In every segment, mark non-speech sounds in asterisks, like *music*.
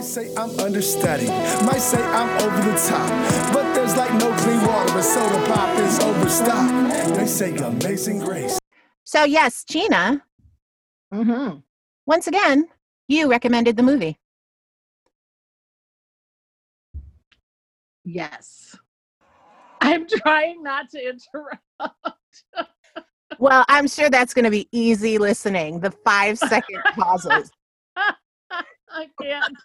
Might say I'm understudied, might say I'm over the top, but there's like no clean water, but soda pop is overstocked. They say amazing grace. So, yes, Gina, Mm-hmm. once again, you recommended the movie. Yes. I'm trying not to interrupt. *laughs* Well, I'm sure that's going to be easy listening, the five second pauses. I can't.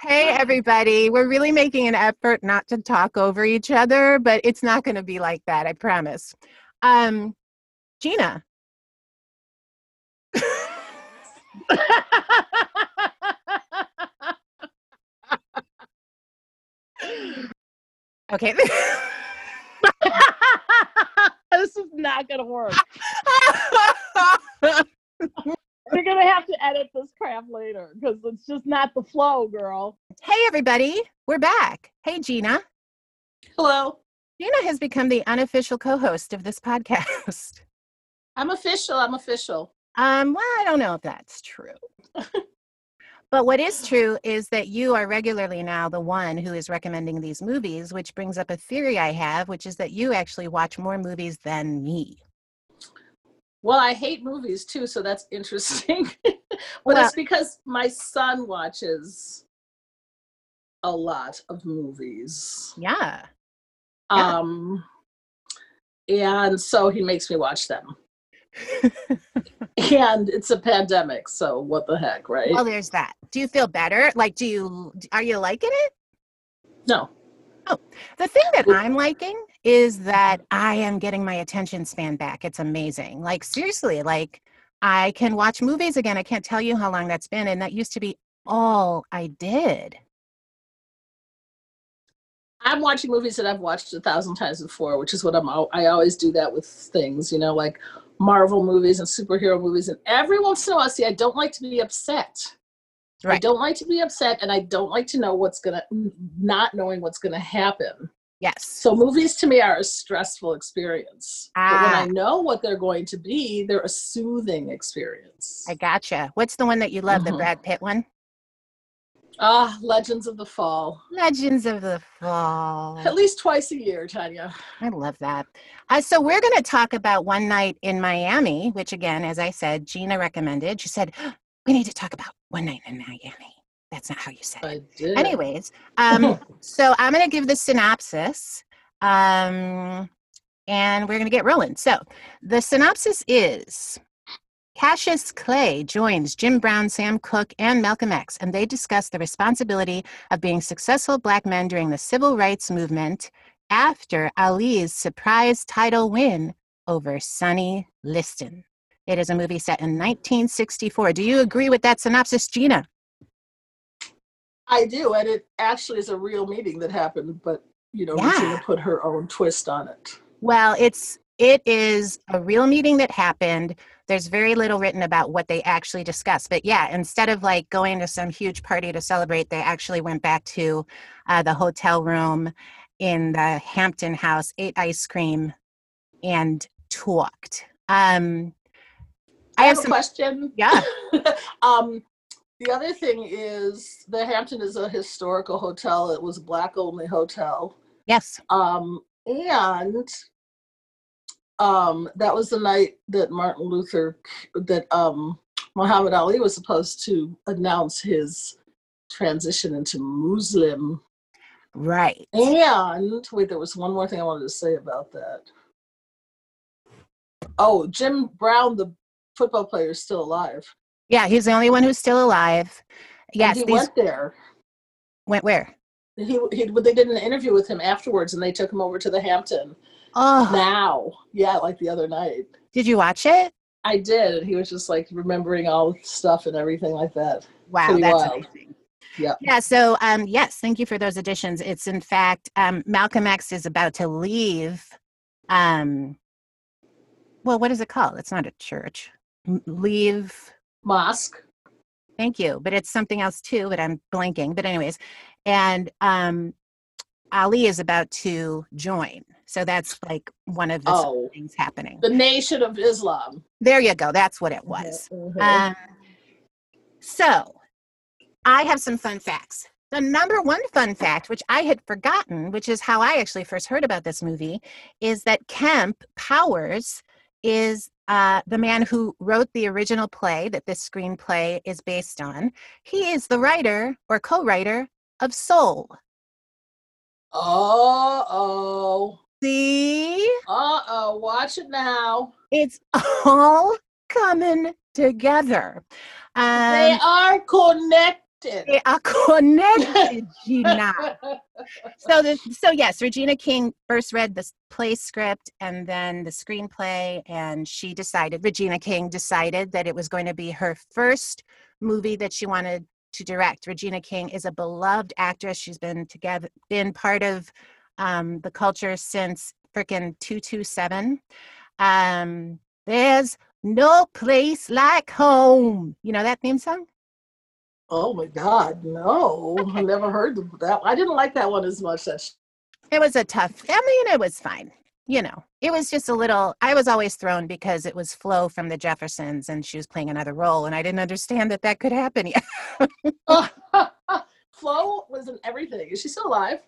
Hey, everybody. We're really making an effort not to talk over each other, but it's not going to be like that, I promise. Um, Gina, okay. *laughs* this is not gonna work. *laughs* We're gonna have to edit this crap later because it's just not the flow, girl. hey, everybody. We're back. Hey, Gina. Hello. Gina has become the unofficial co host of this podcast. *laughs* I'm official. I'm official. Um, well, I don't know if that's true. but what is *laughs* true is that you are regularly now the one who is recommending these movies, which brings up a theory I have, which is that you actually watch more movies than me. Well, I hate movies too, so that's interesting. but *laughs* Well- it's because my son watches a lot of movies. Yeah. Yeah. Um and so he makes me watch them. *laughs* And it's a pandemic, so what the heck, right? well, there's that. Do you feel better? Like, do you, are you liking it? no. Oh, the thing that I'm liking is that I am getting my attention span back. It's amazing. Like, seriously, like, I can watch movies again. I can't tell you how long that's been. And that used to be all I did. I'm watching movies that I've watched a thousand times before, which is what I'm. I always do that with things, you know, like Marvel movies and superhero movies. And every once in a while, see, I don't like to be upset. I don't like to be upset, and I don't like to know what's gonna, not knowing what's gonna happen. Yes. So movies to me are a stressful experience. But when Ah. I know what they're going to be, they're a soothing experience. I gotcha. What's the one that you love? The Mhm. Brad Pitt one? Ah, Legends of the Fall. Legends of the Fall. At least twice a year, Tanya. I love that. Uh, so we're going to talk about one night in Miami, which again, as I said, Gina recommended. She said we need to talk about one night in Miami. That's not how you said it. Anyways, um, *laughs* so I'm going to give the synopsis, um, and we're going to get rolling. So the synopsis is. Cassius Clay joins Jim Brown, Sam Cooke, and Malcolm X, and they discuss the responsibility of being successful Black men during the civil rights movement after Ali's surprise title win over Sonny Liston. It is a movie set in 1964. Do you agree with that synopsis, Gina? I do, and it actually is a real meeting that happened, but you know, Yeah. Regina put her own twist on it. Well, it's it is a real meeting that happened. There's very little written about what they actually discussed, but yeah, instead of like going to some huge party to celebrate, they actually went back to uh, the hotel room in the Hampton House, ate ice cream, and talked. Um, I, I have, have a question. Yeah. *laughs* um, the other thing is the Hampton is a historical hotel. It was a black only hotel. Yes. Um, and um, that was the night that Martin Luther, that um, Muhammad Ali was supposed to announce his transition into Muslim. Right. And wait, there was one more thing I wanted to say about that. Oh, Jim Brown, the football player, is still alive. Yeah, he's the only one who's still alive. And Yes. he These went there. went where? He, he they did an interview with him afterwards, and they took him over to the Hampton. Oh, Now, yeah, like the other night, did you watch it? I did. And he was just like remembering all the stuff and everything like that. Wow, Pretty that's wild. amazing. Yeah. Yeah. So, um, yes, thank you for those additions. It's in fact, um, Malcolm X is about to leave. Um, well, what is it called? It's not a church. Leave. Mosque. Thank you, but it's something else too. But I'm blanking. But anyways, and um, Ali is about to join. So that's like one of the Oh. things happening. The Nation of Islam. There you go. That's what it was. Mhm. Um, so I have some fun facts. The number one fun fact, which I had forgotten, which is how I actually first heard about this movie, is that Kemp Powers is uh, the man who wrote the original play that this screenplay is based on. He is the writer or co writer of Soul. Uh oh. See? Uh oh. Watch it now. It's *laughs* all coming together. they Um, are connected. They are connected, Gina. *laughs* so the so yes regina king first read the play script and then the screenplay and she decided regina king decided that it was going to be her first movie that she wanted to direct. Regina king is a beloved actress. She's been together been part of um, the culture since frickin' 227 um, there's no place like home. You know that theme song oh my God, no! I never heard of that. I didn't like that one as much. As it was a tough i mean it was fine you know it was just a little i was always thrown because it was flo from the jeffersons and she was playing another role and i didn't understand that that could happen *laughs* yet *laughs* Flo was in everything. Is she still alive?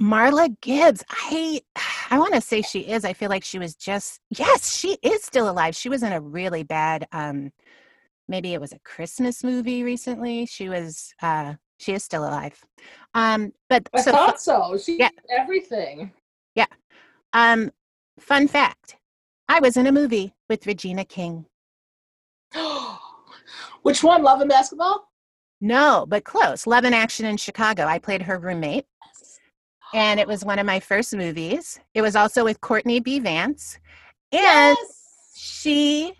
marla gibbs i *sighs* i want to say she is i feel like she was just yes she is still alive she was in a really bad um maybe it was a christmas movie recently she was uh she is still alive um but I so thought so. She Yeah. did everything. um fun fact i was in a movie with regina king *gasps* Which one? Love and basketball? No, but close. Love and Action in Chicago. I played her roommate, and it was one of my first movies. It was also with Courtney B. Vance, and Yes. she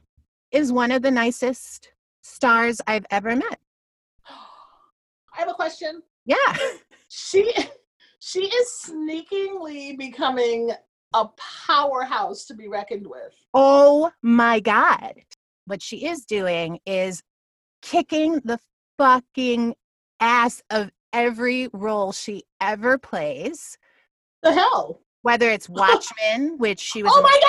is one of the nicest stars I've ever met. *gasps* I have a question. Yeah, *laughs* She she is sneakingly becoming a powerhouse to be reckoned with. Oh my God. What she is doing is kicking the fucking ass of every role she ever plays, The hell? whether it's *laughs* Watchmen, which she was Oh my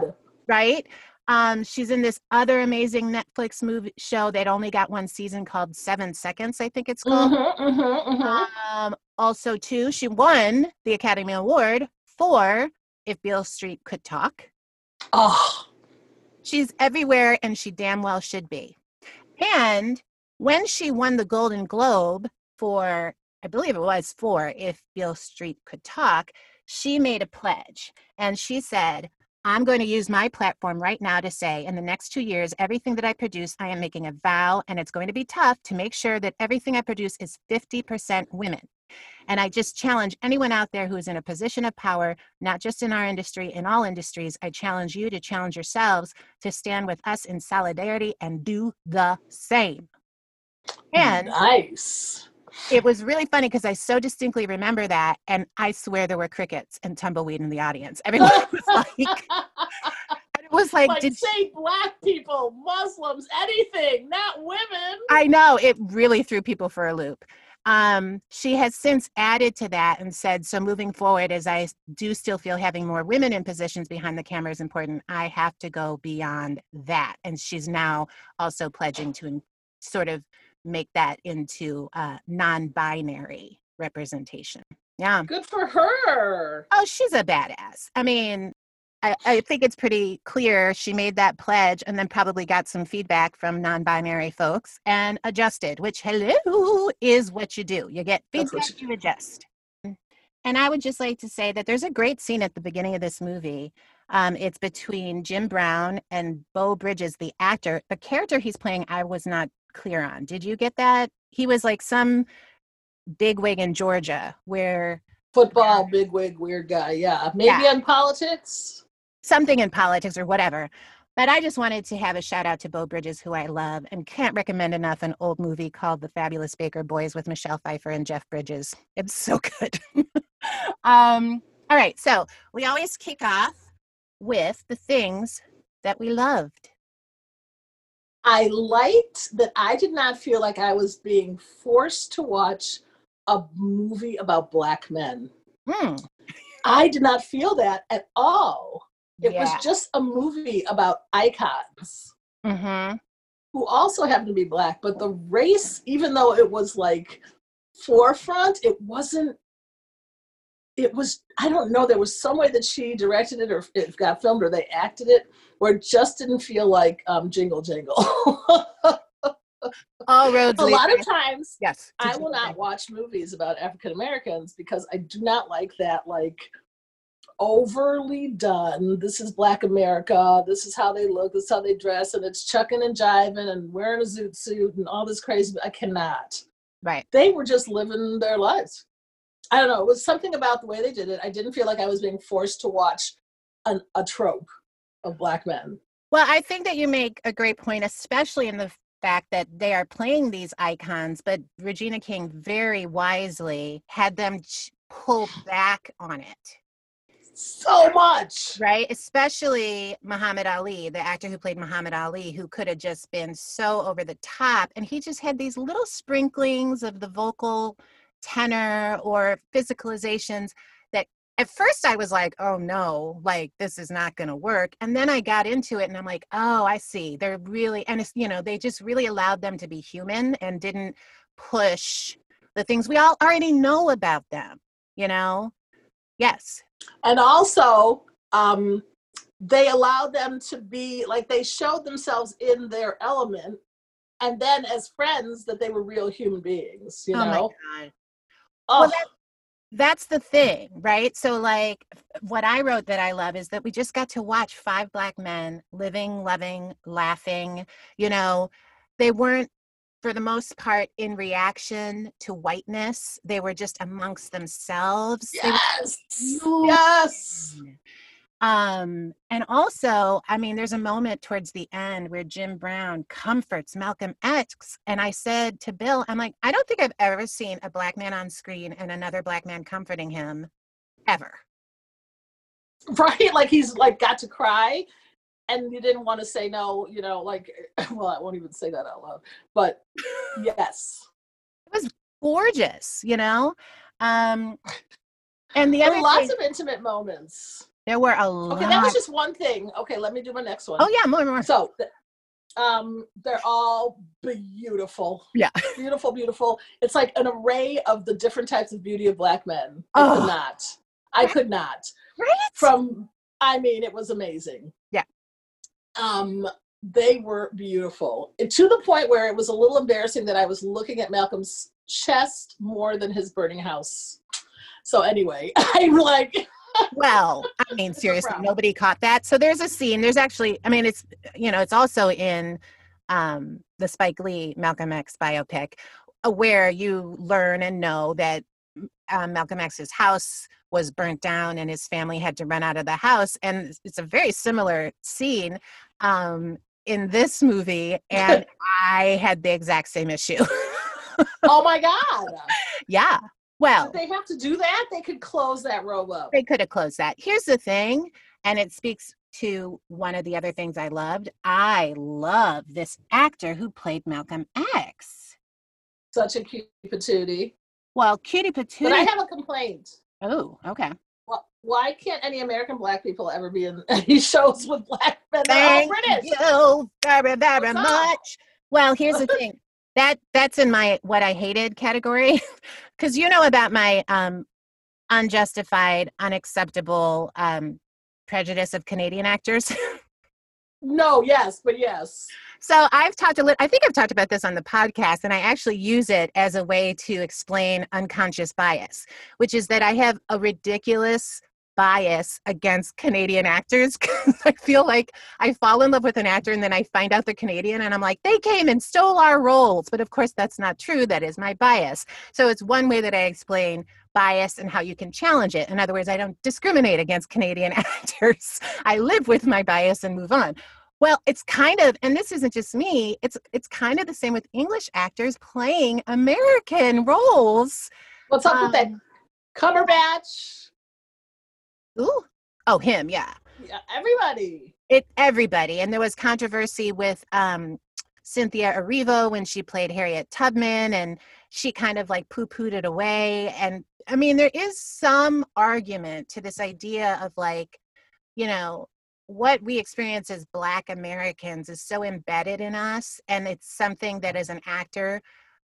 god! right? Um, she's in this other amazing Netflix movie show that only got one season called Seven Seconds, I think it's called. Mhm, mhm, mhm. Um, also, too, she won the Academy Award for If Beale Street Could Talk. Oh, She's everywhere, and she damn well should be. And when she won the Golden Globe for, I believe it was for If Beale Street Could Talk, she made a pledge. And she said, I'm going to use my platform right now to say, in the next two years, everything that I produce, I am making a vow, and it's going to be tough to make sure that everything I produce is 50% women. And I just challenge anyone out there who is in a position of power, not just in our industry, in all industries. I challenge you to challenge yourselves to stand with us in solidarity and do the same. And nice. It was really funny because I so distinctly remember that. And I swear there were crickets and tumbleweed in the audience. Everyone *laughs* was like, it was like, like did say black people, Muslims, anything, not women. I know it really threw people for a loop. Um, she has since added to that and said, so moving forward, as I do still feel having more women in positions behind the camera is important, I have to go beyond that. And she's now also pledging to sort of make that into uh, non binary representation. Yeah. Good for her. Oh, she's a badass. I mean, I, I think it's pretty clear she made that pledge and then probably got some feedback from non binary folks and adjusted, which, hello, is what you do. You get feedback, you adjust. And I would just like to say that there's a great scene at the beginning of this movie. Um, it's between Jim Brown and Beau Bridges, the actor. The character he's playing, I was not clear on. Did you get that? He was like some bigwig in Georgia where Football, bigwig, weird guy. Yeah. Maybe Yeah. on politics. something in politics or whatever. But I just wanted to have a shout out to Beau Bridges, who I love and can't recommend enough an old movie called The Fabulous Baker Boys with Michelle Pfeiffer and Jeff Bridges. It's so *laughs* good. um, all right, so we always kick off with the things that we loved. I liked that I did not feel like I was being forced to watch a movie about black men. Hmm. I did not feel that at all. It yeah. was just a movie about icons hmm who also happened to be black, but the race, even though it was like forefront, it wasn't. It was I don't know. There was some way that she directed it, or it got filmed, or they acted it, where it just didn't feel like um, Jingle Jingle. *laughs* All roads. a lead lot of times Yes. I will not watch movies about African Americans because I do not like that like overly done. This is Black America. This is how they look. This is how they dress, and it's chucking and jiving and wearing a zoot suit and all this crazy. I cannot. Right. They were just living their lives. I don't know. It was something about the way they did it. I didn't feel like I was being forced to watch an, a trope of black men. Well, I think that you make a great point, especially in the fact that they are playing these icons, but Regina King very wisely had them pull back on it, So much. right? Especially Muhammad Ali, the actor who played Muhammad Ali, who could have just been so over the top. And he just had these little sprinklings of the vocal tenor or physicalizations that at first I was like, oh no, like this is not going to work. And then I got into it and I'm like, oh, I see. They're really, and it's, you know, they just really allowed them to be human and didn't push the things we all already know about them, you know? Yes. and also um they allowed them to be like they showed themselves in their element and then as friends that they were real human beings you oh know. Oh, Well, that- That's the thing, right? So, like, what I wrote that I love is that we just got to watch five black men living, loving, laughing. You know, they weren't, for the most part, in reaction to whiteness. They were just amongst themselves. Yes yes Um, and also, I mean, there's a moment towards the end where Jim Brown comforts Malcolm X. And I said to Bill, I'm like, I don't think I've ever seen a black man on screen and another black man comforting him ever. *laughs* right like he's like got to cry and you didn't want to say no you know like *laughs* well i won't even say that out loud but yes It was Gorgeous, you know? Um, and the other lots thing, of intimate moments there were a lot. okay that was just one thing okay let me do my next one oh, yeah, more, more. So, um, they're all beautiful. Yeah. *laughs* beautiful, beautiful. It's like an array of the different types of beauty of black men. I Oh. could not. I could not. Right? From, I mean, it was amazing. Yeah. Um, they were beautiful And to the point where it was a little embarrassing that I was looking at Malcolm's chest more than his burning house. So anyway, *laughs* I'm like, well i mean seriously nobody caught that. So there's a scene there's actually i mean it's you know it's also in um the spike lee malcolm x biopic uh, where you learn and know that um, malcolm x's house was burnt down and his family had to run out of the house and it's a very similar scene um in this movie and *laughs* i had the exact same issue. Oh my God. *laughs* yeah well Did they have to do that? They could close that row up. they could have closed that. Here's the thing, and it speaks to one of the other things I loved. I love this actor who played Malcolm X. Such a cute patootie. Well, Cutie Patootie. But I have a complaint. oh, okay. Wh- Why can't any American black people ever be in *laughs* any shows with black men? Thank British. you very, very much. Well, here's the thing. That that's in my what I hated category, *laughs* because you know about my um, unjustified, unacceptable um, prejudice of Canadian actors. *laughs* No, yes, but yes. So I've talked a little, I think I've talked about this on the podcast, and I actually use it as a way to explain unconscious bias, which is that I have a ridiculous bias against Canadian actors. *laughs* 'cause I feel like I fall in love with an actor and then I find out they're Canadian and I'm like, they came and stole our roles. But of course, that's not true. That is my bias. So it's one way that I explain bias and how you can challenge it. In other words, I don't discriminate against Canadian *laughs* actors. I live with my bias and move on. Well, it's kind of, and this isn't just me. It's it's kind of the same with English actors playing American roles. What's up with that Um, Cumberbatch? Ooh, oh, him, yeah. Yeah, everybody. It everybody, and there was controversy with um, Cynthia Erivo when she played Harriet Tubman, and she kind of like poo-pooed it away. And I mean, there is some argument to this idea of like, you know, what we experience as black americans is so embedded in us and it's something that as an actor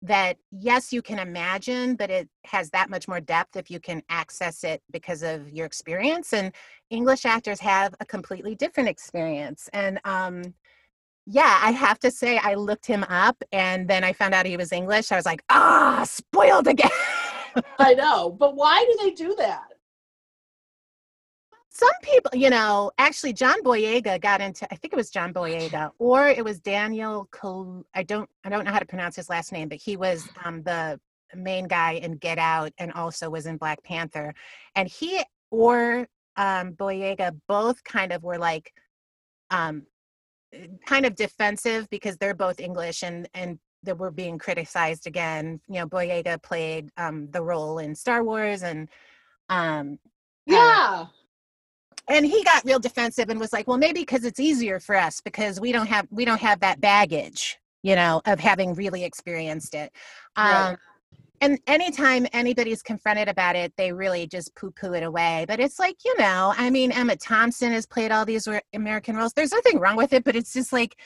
that yes you can imagine but it has that much more depth if you can access it because of your experience and english actors have a completely different experience and um yeah i have to say i looked him up and then i found out he was english i was like ah spoiled again *laughs* I know, but why do they do that? Some people, you know, actually John Boyega got into I think it was John Boyega or it was Daniel Col- I don't I don't know how to pronounce his last name, but he was um, the main guy in Get Out and also was in Black Panther. And he or um, Boyega both kind of were like um, kind of defensive because they're both English and and that were being criticized again. You know, Boyega played um, the role in Star Wars and um, uh, Yeah. And he got real defensive and was like well maybe because it's easier for us because we don't have we don't have that baggage you know of having really experienced it Right. um and anytime anybody's confronted about it they really just poo-poo it away but it's like you know i mean emma thompson has played all these american roles there's nothing wrong with it but it's just like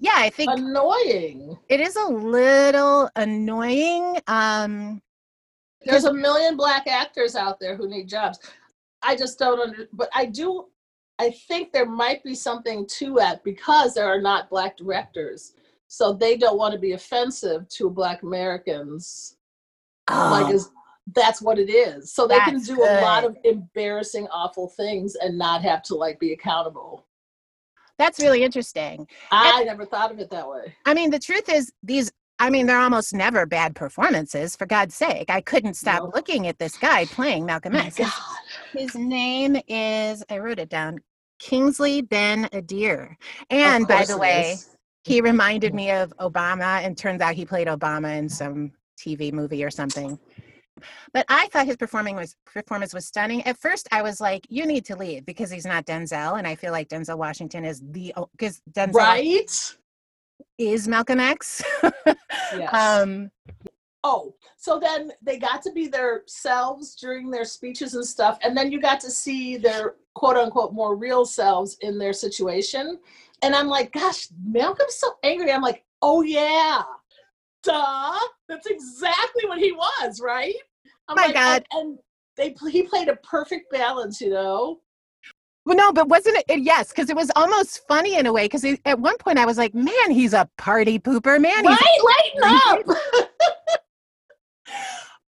yeah i think Annoying. it is a little annoying um There's a million black actors out there who need jobs. I just don't under, but I do. I think there might be something to that because there are not black directors, so they don't want to be offensive to black Americans. Like, oh, is that's what it is. So they can That's do a lot of embarrassing, awful things and not have to like be accountable. that's really interesting I never thought of it that way. I mean, the truth is, these, I mean, they're almost never bad performances, for God's sake. I couldn't stop looking at this guy playing Malcolm X. His, his name is, I wrote it down, Kingsley Ben Adir. And by the way, is. he *laughs* reminded me of Obama, and turns out he played Obama in some TV movie or something. But I thought his performing was performance was stunning. At first, I was like, "You need to leave because he's not Denzel," and I feel like Denzel Washington is the because Denzel right? Is Malcolm X. *laughs* Yes. um, Oh, so then they got to be their selves during their speeches and stuff, and then you got to see their quote unquote more real selves in their situation. And I'm like, gosh, Malcolm's so angry. I'm like, oh yeah, duh, that's exactly what he was, right? I'm My like, God. and, and they he played a perfect balance, you know. Well, no, but wasn't it? it- Yes, because it was almost funny in a way. Because at one point I was like, "Man, he's a party pooper, man." He's Right, lighten *laughs* up.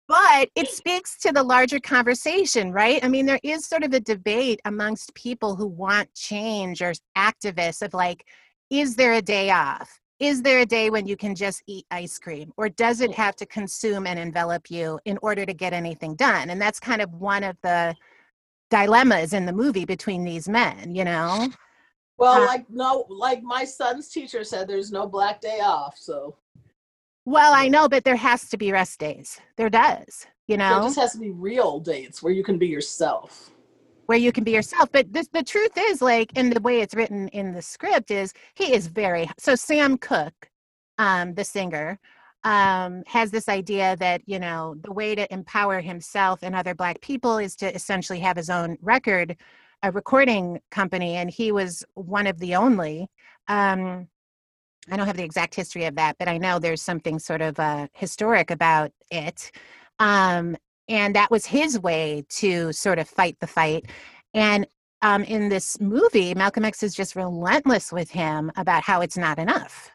but it speaks to the larger conversation, right? I mean, there is sort of a debate amongst people who want change or activists of like, is there a day off? Is there a day when you can just eat ice cream? Or does it have to consume and envelop you in order to get anything done? And that's kind of one of the dilemmas in the movie between these men, you know? well, Uh, like no, like my son's teacher said, there's no black day off, so Well, I know, but there has to be rest days. There does, you know. there just has to be real dates where you can be yourself. where you can be yourself. But this, the truth is, like, in the way it's written in the script, is he is very so. Sam Cooke, um, the singer, um, has this idea that you know the way to empower himself and other Black people is to essentially have his own record, a recording company, and he was one of the only. Um, I don't have the exact history of that, but I know there's something sort of uh, historic about it. Um, and that was his way to sort of fight the fight. And um, in this movie, Malcolm X is just relentless with him about how it's not enough.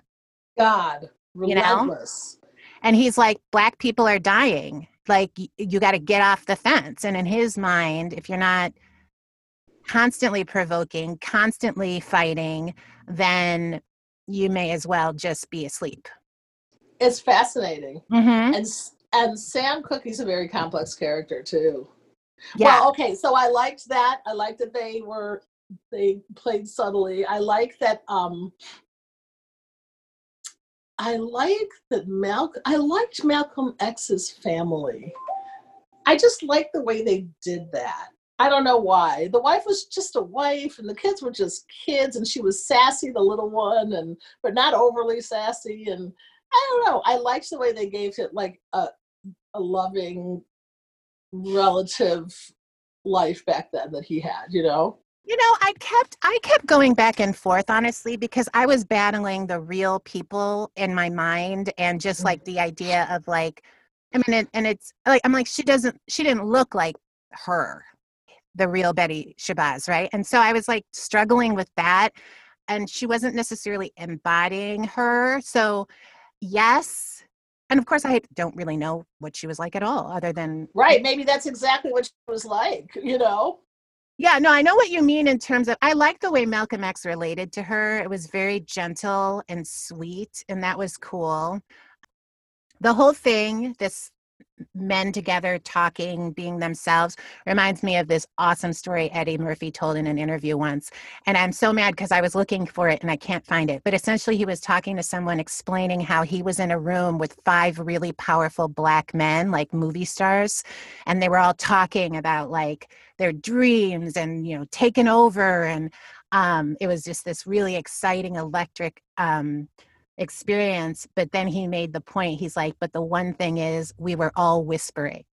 God, You know? And he's like, Black people are dying. Like, y- you got to get off the fence. And in his mind, if you're not constantly provoking, constantly fighting, then you may as well just be asleep. It's fascinating. Mm-hmm. And and Sam Cookie's a very complex character too. Yeah. Well, okay, so I liked that. I liked that they were they played subtly. I like that um I like that Malcolm I liked Malcolm X's family. I just liked the way they did that. I don't know why. The wife was just a wife and the kids were just kids and she was sassy, the little one, and but not overly sassy. And I don't know. I liked the way they gave it like a a loving relative life back then that he had, you know? You know, I kept I kept going back and forth honestly because I was battling the real people in my mind and just like the idea of like I mean it, and it's like I'm like she doesn't she didn't look like her the real Betty Shabazz, right? And so I was like struggling with that and she wasn't necessarily embodying her. So yes, and of course I don't really know what she was like at all other than Right. Maybe that's exactly what she was like, you know? Yeah, no, I know what you mean in terms of I like the way Malcolm X related to her. It was very gentle and sweet, and that was cool. The whole thing, this men together talking, being themselves, reminds me of this awesome story Eddie Murphy told in an interview once. And I'm so mad because I was looking for it and I can't find it. But essentially, he was talking to someone explaining how he was in a room with five really powerful black men, like movie stars, and they were all talking about like their dreams and, you know, taking over. And um, it was just this really exciting, electric, um, experience. But then he made the point he's like, but the one thing is, we were all whispering.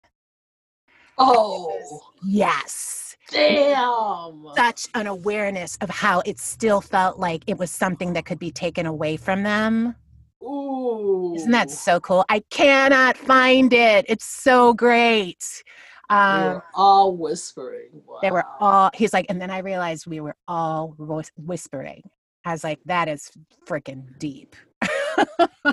Oh, Yes. damn. Such an awareness of how it still felt like it was something that could be taken away from them. Ooh. Isn't that so cool? I cannot find it. It's so great. We Um, were all whispering. Wow. they were all, he's like, and then I realized we were all whispering. I was like, that is freaking deep. *laughs*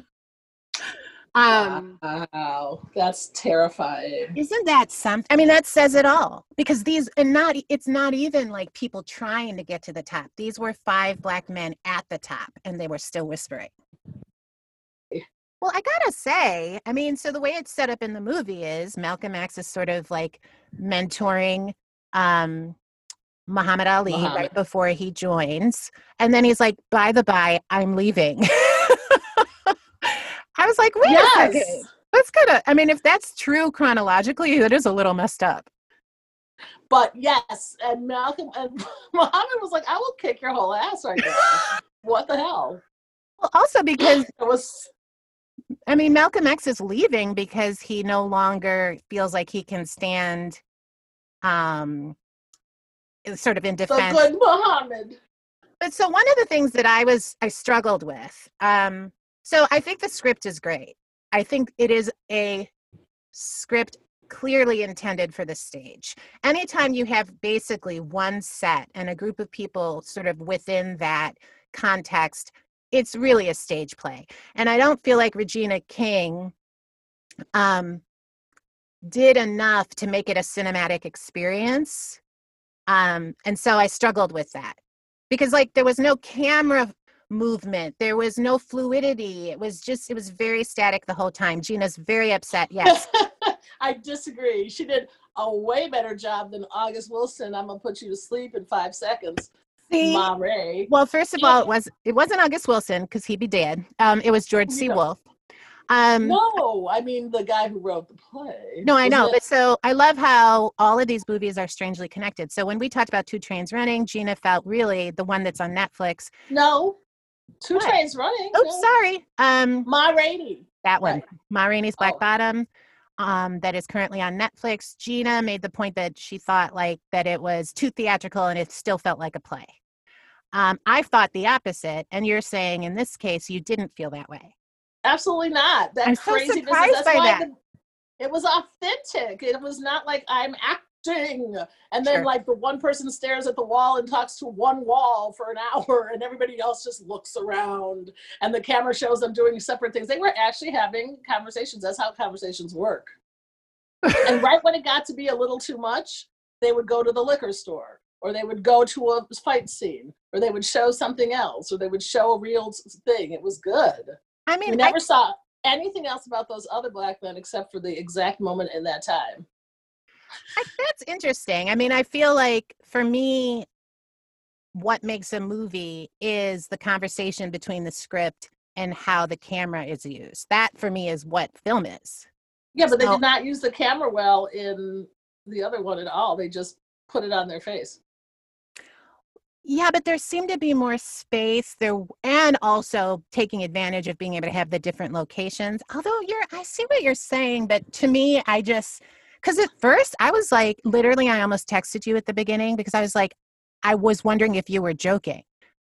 um, Wow. That's terrifying. Isn't that something? I mean, that says it all because these, and not, it's not even like people trying to get to the top. These were five black men at the top and they were still whispering. Well, I gotta say, I mean, so the way it's set up in the movie is Malcolm X is sort of like mentoring um, Muhammad Ali right before he joins. And then he's like, by the by, I'm leaving. *laughs* I was like, wait a second. That's kind of, I mean, if that's true chronologically, that is a little messed up. But yes, and Malcolm and *laughs* Muhammad was like, I will kick your whole ass right now. *laughs* what the hell? Well, also because, It was I mean, Malcolm X is leaving because he no longer feels like he can stand, um, sort of in the defense. good Muhammad. But so one of the things that I was, I struggled with, um, so I think the script is great. I think it is a script clearly intended for the stage. Anytime you have basically one set and a group of people sort of within that context, it's really a stage play. And I don't feel like Regina King um, did enough to make it a cinematic experience. Um, and so I struggled with that because, like, there was no camera movement, there was no fluidity. It was just, it was very static the whole time. Gina's very upset. Yes. *laughs* I disagree. She did a way better job than August Wilson. I'm gonna put you to sleep in five seconds. See? Ma Ray. Well, first of all, it was it wasn't August Wilson because he'd be dead. Um, it was George C. Um, no, I mean the guy who wrote the play. No, I know, Wasn't but so I love how all of these movies are strangely connected. So when we talked about Two Trains Running, Gina felt really the one that's on Netflix. No, two What? trains running. Oops, no. sorry. Um, Ma Rainey. that one, Right. Ma Rainey's Black Oh. Bottom. Um, that is currently on Netflix. Gina made the point that she thought like that it was too theatrical and it still felt like a play. Um, I thought the opposite, and you're saying in this case you didn't feel that way. Absolutely not. That I'm so crazy business. That's by why that. the- it was authentic. It was not like I'm acting, and then Sure. like the one person stares at the wall and talks to one wall for an *laughs* hour, and everybody else just looks around, and the camera shows them doing separate things. They were actually having conversations. That's how conversations work. and *laughs* right when it got to be a little too much, they would go to the liquor store, or they would go to a fight scene, or they would show something else, or they would show a real thing. It was good. I We mean, I never saw anything else about those other black men except for the exact moment in that time. I, that's interesting. I mean, I feel like for me, what makes a movie is the conversation between the script and how the camera is used. That for me is what film is. Yeah, but they So- did not use the camera well in the other one at all. They just put it on their face. Yeah, but there seemed to be more space there and also taking advantage of being able to have the different locations. Although you're I see what you're saying, but to me I just cuz at first I was like literally I almost texted you at the beginning because I was like I was wondering if you were joking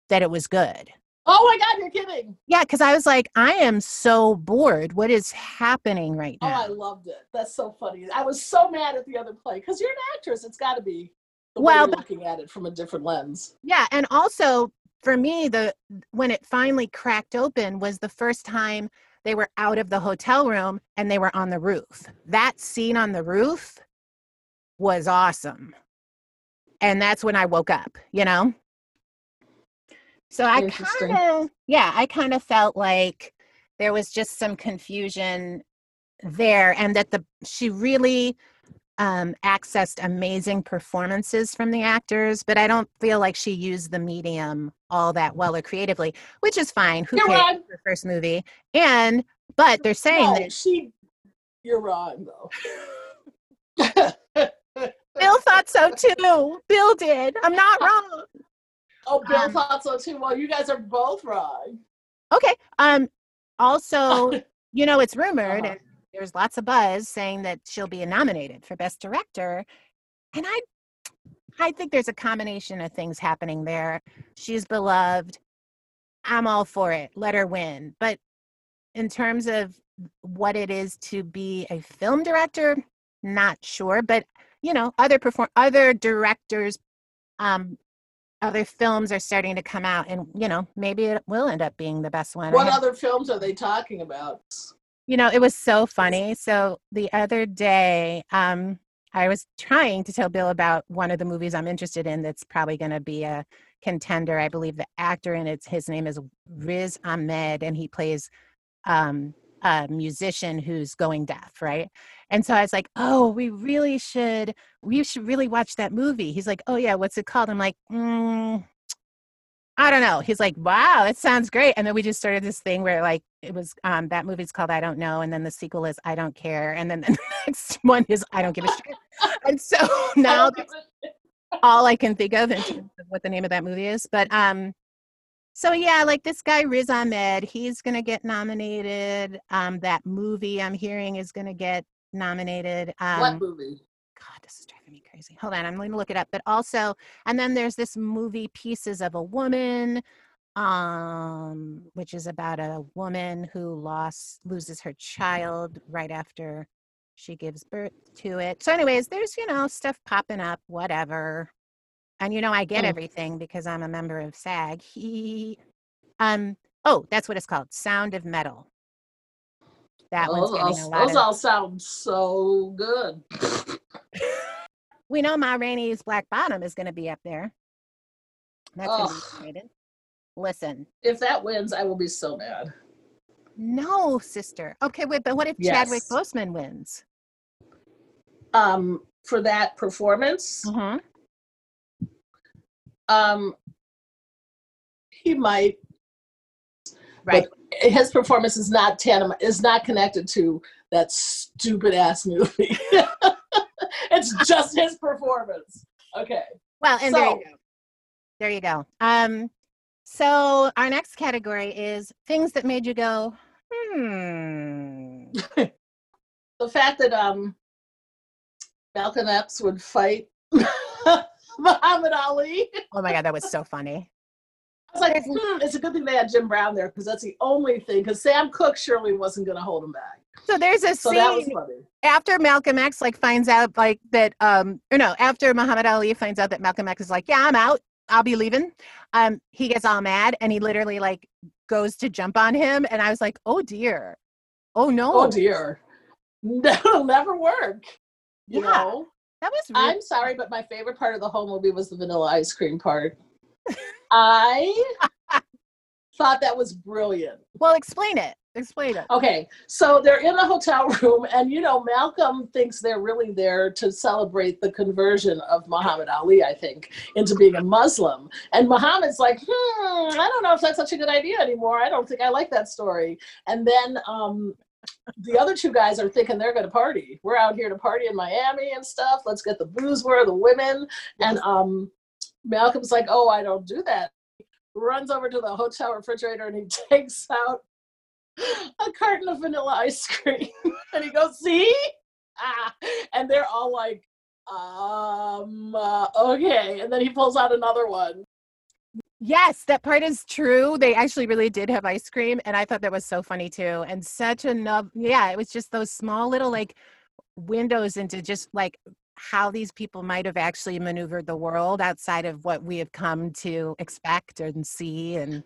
that it was good. Oh my God, you're kidding. Yeah, because I was like, I am so bored. What is happening right now? Oh. I loved it. That's so funny. I was so mad at the other play because you're an actress. It's got to be the way Well, but- looking at it from a different lens. Yeah, and also for me, the when it finally cracked open was the first time they were out of the hotel room and they were on the roof. That scene on the roof was awesome. And that's when I woke up, you know? So I kind of, yeah, I kind of felt like there was just some confusion there and that the she really um, accessed amazing performances from the actors, but I don't feel like she used the medium all that well or creatively, which is fine. Who You're cares? wrong. Her first movie, and but they're saying No, that she. You're wrong though. *laughs* Bill thought so too. Bill did. I'm not wrong. oh, Bill Um, thought so too. Well, you guys are both wrong. Okay. Um. Also, *laughs* you know, it's rumored, Uh-huh. and there's lots of buzz saying that she'll be nominated for Best Director, and I, I think there's a combination of things happening there. She's beloved. I'm all for it. Let her win. But in terms of what it is to be a film director, not sure. But you know, other perform other directors, um, other films are starting to come out, and you know, maybe it will end up being the best one. What other films are they talking about? You know, it was so funny. So the other day, um, I was trying to tell Bill about one of the movies I'm interested in that's probably going to be a contender. I believe the actor in it, his name is Riz Ahmed, and he plays um, a musician who's going deaf, right? And so I was like, oh, we really should, we should really watch that movie. He's like, oh, yeah, what's it called? I'm like, mm, I don't know. He's like, wow, that sounds great. And then we just started this thing where like it was um that movie's called I Don't Know, and then the sequel is I Don't Care, and then *laughs* the next one is I Don't Give a Shit. And so *laughs* now that's all I can think of in terms of what the name of that movie is. But um so yeah, like this guy Riz Ahmed, he's gonna get nominated. Um that movie I'm hearing is gonna get nominated. Um what movie? God, this is crazy. Hold on, I'm going to look it up. But also, and then there's this movie, Pieces of a Woman, um, which is about a woman who lost loses her child right after she gives birth to it. So, anyways, there's you know stuff popping up, whatever. And you know, I get Mm. everything because I'm a member of SAG. He, um, oh, that's what it's called, Sound of Metal. That those one's getting a lot those of. all sound so good. We know Ma Rainey's Black Bottom is going to be up there. That's going to be excited. Listen, If that wins, I will be so mad. no, sister. Okay, wait, but what if Chadwick Boseman wins? Um, for that performance, Mm-hmm. um, he might. Right. His performance is not tantam- is not connected to that stupid ass movie. *laughs* it's just his performance. Okay. Well, and there you go. There you go. Um, so our next category is things that made you go, hmm. *laughs* The fact that um Malcolm X would fight *laughs* Muhammad Ali. Oh my God, that was so funny. I was like, hmm, it's a good thing they had Jim Brown there because that's the only thing. Because Sam Cooke surely wasn't going to hold him back. So there's a So scene after Malcolm X like finds out like that um or no after Muhammad Ali finds out that Malcolm X is like yeah I'm out I'll be leaving um he gets all mad and he literally like goes to jump on him and I was like oh dear oh no Oh dear, that'll never work. You Yeah. know, that was really, I'm sorry, but my favorite part of the whole movie was the vanilla ice cream part. *laughs* I thought that was brilliant. well explain it explain it Okay, so they're in a hotel *laughs* room, and you know, Malcolm thinks they're really there to celebrate the conversion of Muhammad Ali, I think, into being a Muslim. And Muhammad's like, hmm, I don't know if that's such a good idea anymore. I don't think I like that story. And then um, the other two guys are thinking they're going to party. We're out here to party in Miami and stuff. Let's get the booze where the women. And um, Malcolm's like, oh, I don't do that. Runs over to the hotel refrigerator and he *laughs* takes out *laughs* a carton of vanilla ice cream. *laughs* and he goes, see? Ah. And they're all like, Um. Uh, okay, and then he pulls out another one. Yes, that part is true. They actually really did have ice cream, and I thought that was so funny too. And such a nub. Yeah, it was just those small little like windows into just like how these people might have actually maneuvered the world outside of what we have come to expect and see and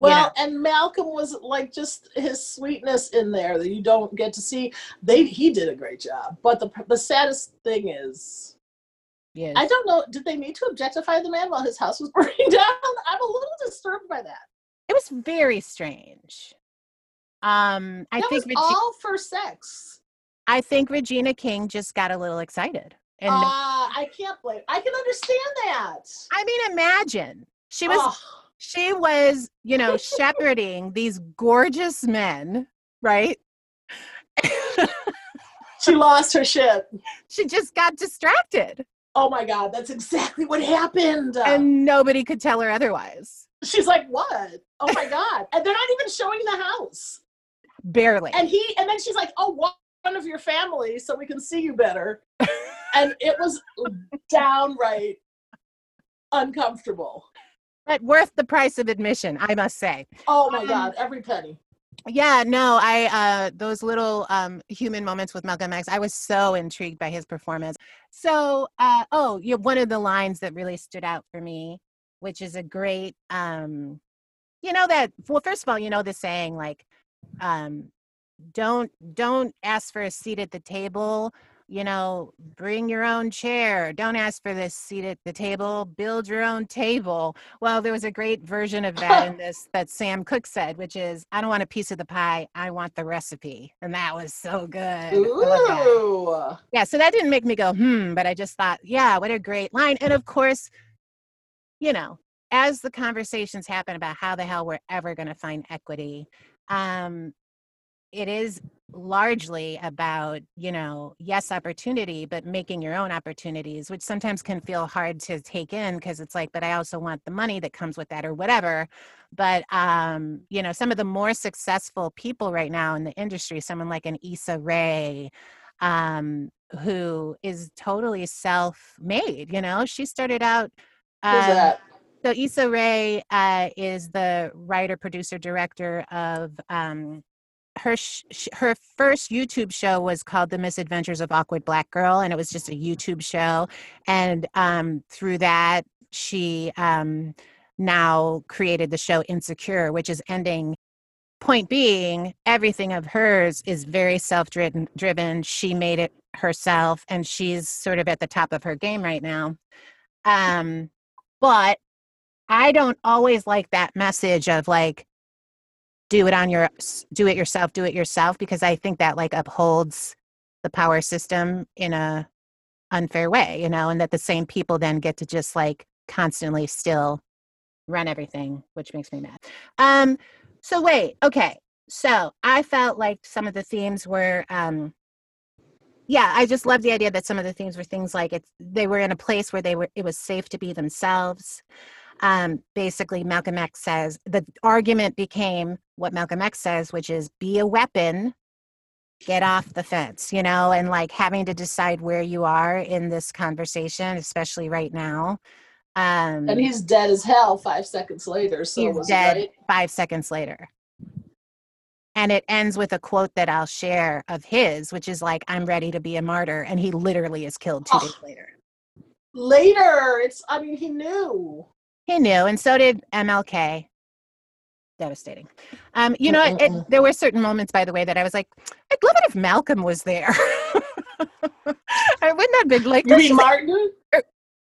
well yeah. and malcolm was like just his sweetness in there that you don't get to see they he did a great job but the the saddest thing is yeah i don't know did they need to objectify the man while his house was *laughs* burning down i'm a little disturbed by that it was very strange um i that think was all for sex I think Regina King just got a little excited. And uh, I can't blame. I can understand that. I mean, imagine she was oh. She was, you know, shepherding these gorgeous men, right? she lost her shit. She just got distracted. Oh my god, that's exactly what happened. And nobody could tell her otherwise. She's like, "What? Oh my god!" and they're not even showing the house. Barely. And he, and then she's like, "Oh, what? front of your family so we can see you better. *laughs* and it was downright uncomfortable. But worth the price of admission, I must say. Oh my um, God, every penny. Yeah, no, I uh those little um human moments with Malcolm X, I was so intrigued by his performance. So uh oh, you one of the lines that really stood out for me, which is a great um you know that well, first of all, you know the saying like um don't don't ask for a seat at the table you know bring your own chair. Don't ask for this seat at the table. Build your own table. Well there was a great version of that in *laughs* this that sam Cooke said which is i don't want a piece of the pie. I want the recipe. And that was so good. Ooh. yeah so that didn't make me go hmm but i just thought yeah what a great line. And of course you know as the conversations happen about how the hell we're ever going to find equity um it is largely about you know yes opportunity but making your own opportunities which sometimes can feel hard to take in because it's like but i also want the money that comes with that or whatever but um you know some of the more successful people right now in the industry someone like an Issa Rae um who is totally self-made you know she started out um, that? so Issa Rae uh, is the writer, producer, director of um, her sh- her first YouTube show was called The Misadventures of Awkward Black Girl, and it was just a YouTube show. And um, through that, she um, now created the show Insecure, which is ending. Point being, everything of hers is very self driven. She made it herself, and she's sort of at the top of her game right now. Um, but I don't always like that message of like, do it on your do it yourself do it yourself because i think that like upholds the power system in a unfair way you know and that the same people then get to just like constantly still run everything which makes me mad. Um so wait okay. So i felt like some of the themes were um yeah i just love the idea that some of the themes were things like it's they were in a place where they were it was safe to be themselves um, basically Malcolm X says the argument became what Malcolm X says, which is be a weapon, get off the fence, you know, and like having to decide where you are in this conversation, especially right now. Um, and he's dead as hell five seconds later. So he's dead right? five seconds later. And it ends with a quote that I'll share of his, which is like, I'm ready to be a martyr. And he literally is killed two oh, days later. Later. It's, I mean, he knew. He knew, and so did MLK. Devastating. Um, you know, it, it, there were certain moments, by the way, that I was like, I'd love it if Malcolm was there. I *laughs* wouldn't that be like? You mean Martin? Er,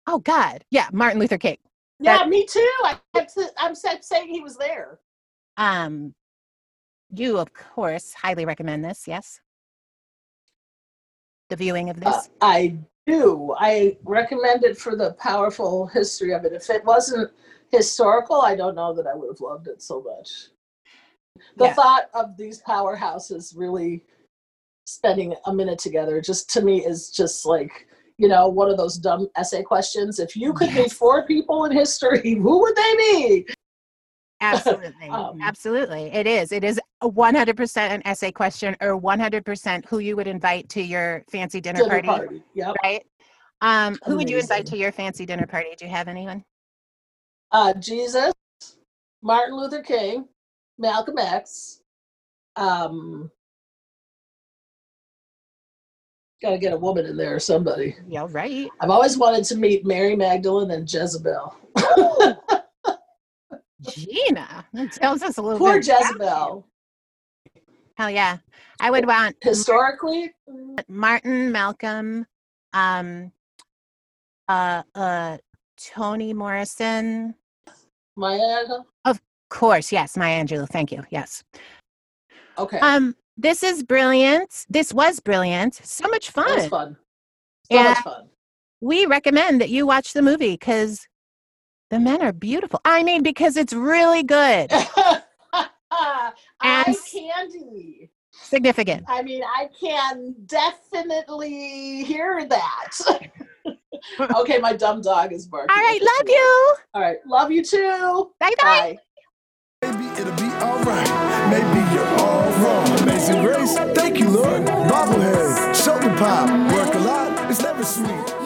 oh God, yeah, Martin Luther King. Yeah, that, me too. I, I'm saying he was there. Um, you of course highly recommend this. Yes. The viewing of this. Uh, I do. I recommend it for the powerful history of it. If it wasn't historical, I don't know that I would have loved it so much. The yeah. thought of these powerhouses really spending a minute together just to me is just like you know one of those dumb essay questions if you could yes. be four people in history *laughs* who would they be Absolutely. *laughs* um, Absolutely. It is. It is a 100% an essay question or 100% who you would invite to your fancy dinner, dinner party. party. Yep. Right. Um, who would you invite to your fancy dinner party? Do you have anyone? Uh, Jesus, Martin Luther King, Malcolm X. Um, Got to get a woman in there or somebody. Yeah, right. I've always wanted to meet Mary Magdalene and Jezebel. *laughs* Gina. That tells us a little Poor bit. about you. Jezebel. Hell yeah. I would want Historically, Martin, Malcolm, um, uh, uh, Toni Morrison. Maya. Of course, yes, Maya Angelou. Thank you. Yes. Okay, Um, this is brilliant. This was brilliant. So much fun. fun. So Yeah. much fun. We recommend that you watch the movie because the men are beautiful. I mean, because it's really good, *laughs* Eye And- candy. significant. I mean, I can definitely hear that. *laughs* okay, my dumb dog is barking. All right, love you. All right, love you too. Bye bye. Bye. Maybe it'll be alright. Maybe you're all wrong. Amazing grace. Thank you, Lord. Bobblehead, shoulder pop, work a lot. It's never sweet.